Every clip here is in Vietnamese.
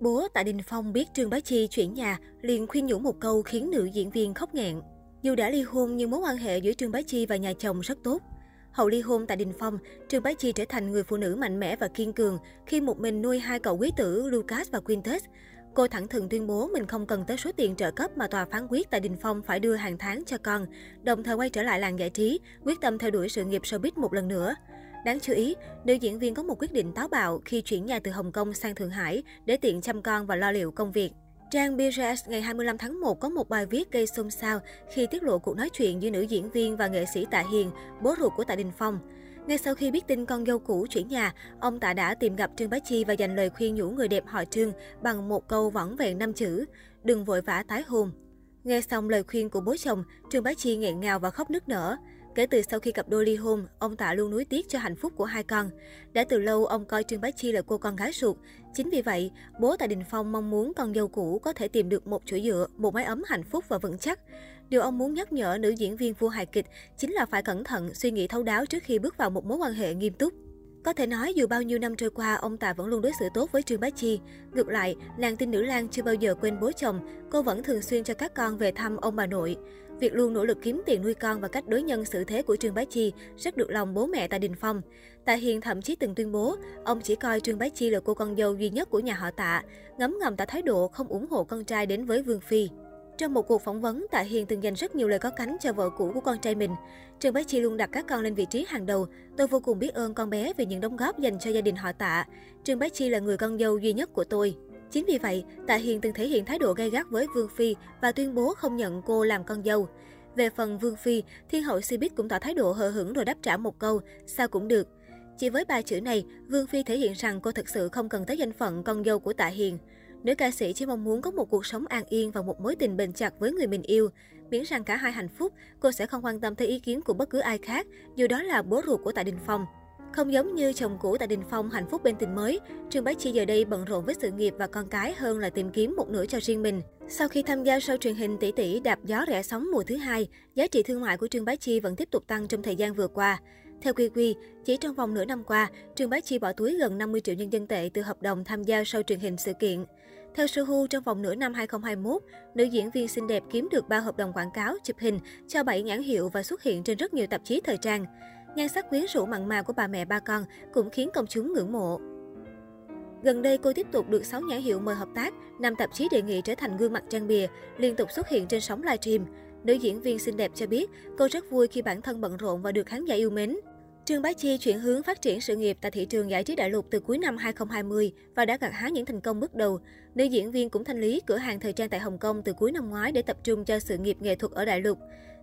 Bố Tạ Đình Phong biết Trương Bá Chi chuyển nhà, liền khuyên nhủ một câu khiến nữ diễn viên khóc nghẹn. Dù đã ly hôn nhưng mối quan hệ giữa Trương Bá Chi và nhà chồng rất tốt. Hậu ly hôn tại Đình Phong, Trương Bá Chi trở thành người phụ nữ mạnh mẽ và kiên cường khi một mình nuôi hai cậu quý tử Lucas và Quintus. Cô thẳng thừng tuyên bố mình không cần tới số tiền trợ cấp mà tòa phán quyết tại Đình Phong phải đưa hàng tháng cho con, đồng thời quay trở lại làng giải trí, quyết tâm theo đuổi sự nghiệp showbiz một lần nữa. Đáng chú ý, nữ diễn viên có một quyết định táo bạo khi chuyển nhà từ Hồng Kông sang Thượng Hải để tiện chăm con và lo liệu công việc. Trang BJS ngày 25 tháng 1 có một bài viết gây xôn xao khi tiết lộ cuộc nói chuyện giữa nữ diễn viên và nghệ sĩ Tạ Hiền, bố ruột của Tạ Đình Phong. Ngay sau khi biết tin con dâu cũ chuyển nhà, ông Tạ đã tìm gặp Trương Bá Chi và dành lời khuyên nhủ người đẹp họ Trương bằng một câu võng vẹn năm chữ, đừng vội vã tái hôn. Nghe xong lời khuyên của bố chồng, Trương Bá Chi nghẹn ngào và khóc nức nở. Kể từ sau khi cặp đôi ly hôn, ông Tạ luôn nuối tiếc cho hạnh phúc của hai con. Đã từ lâu, ông coi Trương Bá Chi là cô con gái ruột. Chính vì vậy, bố Tạ Đình Phong mong muốn con dâu cũ có thể tìm được một chỗ dựa, một mái ấm hạnh phúc và vững chắc. Điều ông muốn nhắc nhở nữ diễn viên vua hài kịch chính là phải cẩn thận, suy nghĩ thấu đáo trước khi bước vào một mối quan hệ nghiêm túc. Có thể nói dù bao nhiêu năm trôi qua, ông Tạ vẫn luôn đối xử tốt với Trương Bá Chi. Ngược lại, nàng tin nữ lang chưa bao giờ quên bố chồng, cô vẫn thường xuyên cho các con về thăm ông bà nội. Việc luôn nỗ lực kiếm tiền nuôi con và cách đối nhân xử thế của Trương Bá Chi rất được lòng bố mẹ tại Đình Phong. Tạ Hiền thậm chí từng tuyên bố, ông chỉ coi Trương Bá Chi là cô con dâu duy nhất của nhà họ Tạ, ngấm ngầm tỏ thái độ không ủng hộ con trai đến với Vương Phi. Trong một cuộc phỏng vấn, Tạ Hiền từng dành rất nhiều lời có cánh cho vợ cũ của con trai mình. Trương Bá Chi luôn đặt các con lên vị trí hàng đầu. Tôi vô cùng biết ơn con bé vì những đóng góp dành cho gia đình họ Tạ. Trương Bá Chi là người con dâu duy nhất của tôi. Chính vì vậy, Tạ Hiền từng thể hiện thái độ gay gắt với Vương Phi và tuyên bố không nhận cô làm con dâu. Về phần Vương Phi, Thiên hậu Cbiz cũng tỏ thái độ hờ hững rồi đáp trả một câu, sao cũng được. Chỉ với ba chữ này, Vương Phi thể hiện rằng cô thực sự không cần tới danh phận con dâu của Tạ Hiền. Nữ ca sĩ chỉ mong muốn có một cuộc sống an yên và một mối tình bền chặt với người mình yêu. Miễn rằng cả hai hạnh phúc, cô sẽ không quan tâm tới ý kiến của bất cứ ai khác, dù đó là bố ruột của Tạ Đình Phong. Không giống như chồng cũ Tạ Đình Phong hạnh phúc bên tình mới, Trương Bá Chi giờ đây bận rộn với sự nghiệp và con cái hơn là tìm kiếm một nửa cho riêng mình. Sau khi tham gia show truyền hình tỷ tỷ đạp gió rẻ sóng mùa thứ hai, giá trị thương mại của Trương Bá Chi vẫn tiếp tục tăng trong thời gian vừa qua. Theo Quy Quy, chỉ trong vòng nửa năm qua, Trương Bá Chi bỏ túi gần 50 triệu nhân dân tệ từ hợp đồng tham gia show truyền hình sự kiện. Theo Suhu, trong vòng nửa năm 2021, nữ diễn viên xinh đẹp kiếm được 3 hợp đồng quảng cáo, chụp hình cho 7 nhãn hiệu và xuất hiện trên rất nhiều tạp chí thời trang. Nhan sắc quyến rũ mặn mà của bà mẹ ba con cũng khiến công chúng ngưỡng mộ. Gần đây, cô tiếp tục được 6 nhãn hiệu mời hợp tác, năm tạp chí đề nghị trở thành gương mặt trang bìa, liên tục xuất hiện trên sóng livestream. Nữ diễn viên xinh đẹp cho biết, cô rất vui khi bản thân bận rộn và được khán giả yêu mến. Trương Bá Chi chuyển hướng phát triển sự nghiệp tại thị trường giải trí đại lục từ cuối năm 2020 và đã gặt hái những thành công bước đầu. Nữ diễn viên cũng thanh lý cửa hàng thời trang tại Hồng Kông từ cuối năm ngoái để tập trung cho sự nghiệp nghệ thuật ở đại lục.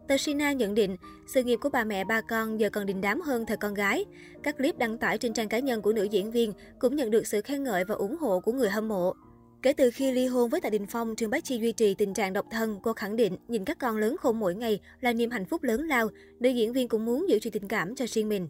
Tờ Sina nhận định, sự nghiệp của bà mẹ ba con giờ còn đình đám hơn thời con gái. Các clip đăng tải trên trang cá nhân của nữ diễn viên cũng nhận được sự khen ngợi và ủng hộ của người hâm mộ. Kể từ khi ly hôn với Tạ Đình Phong, Trương Bá Chi duy trì tình trạng độc thân. Cô khẳng định nhìn các con lớn khôn mỗi ngày là niềm hạnh phúc lớn lao. Nữ diễn viên cũng muốn giữ trì tình cảm cho riêng mình.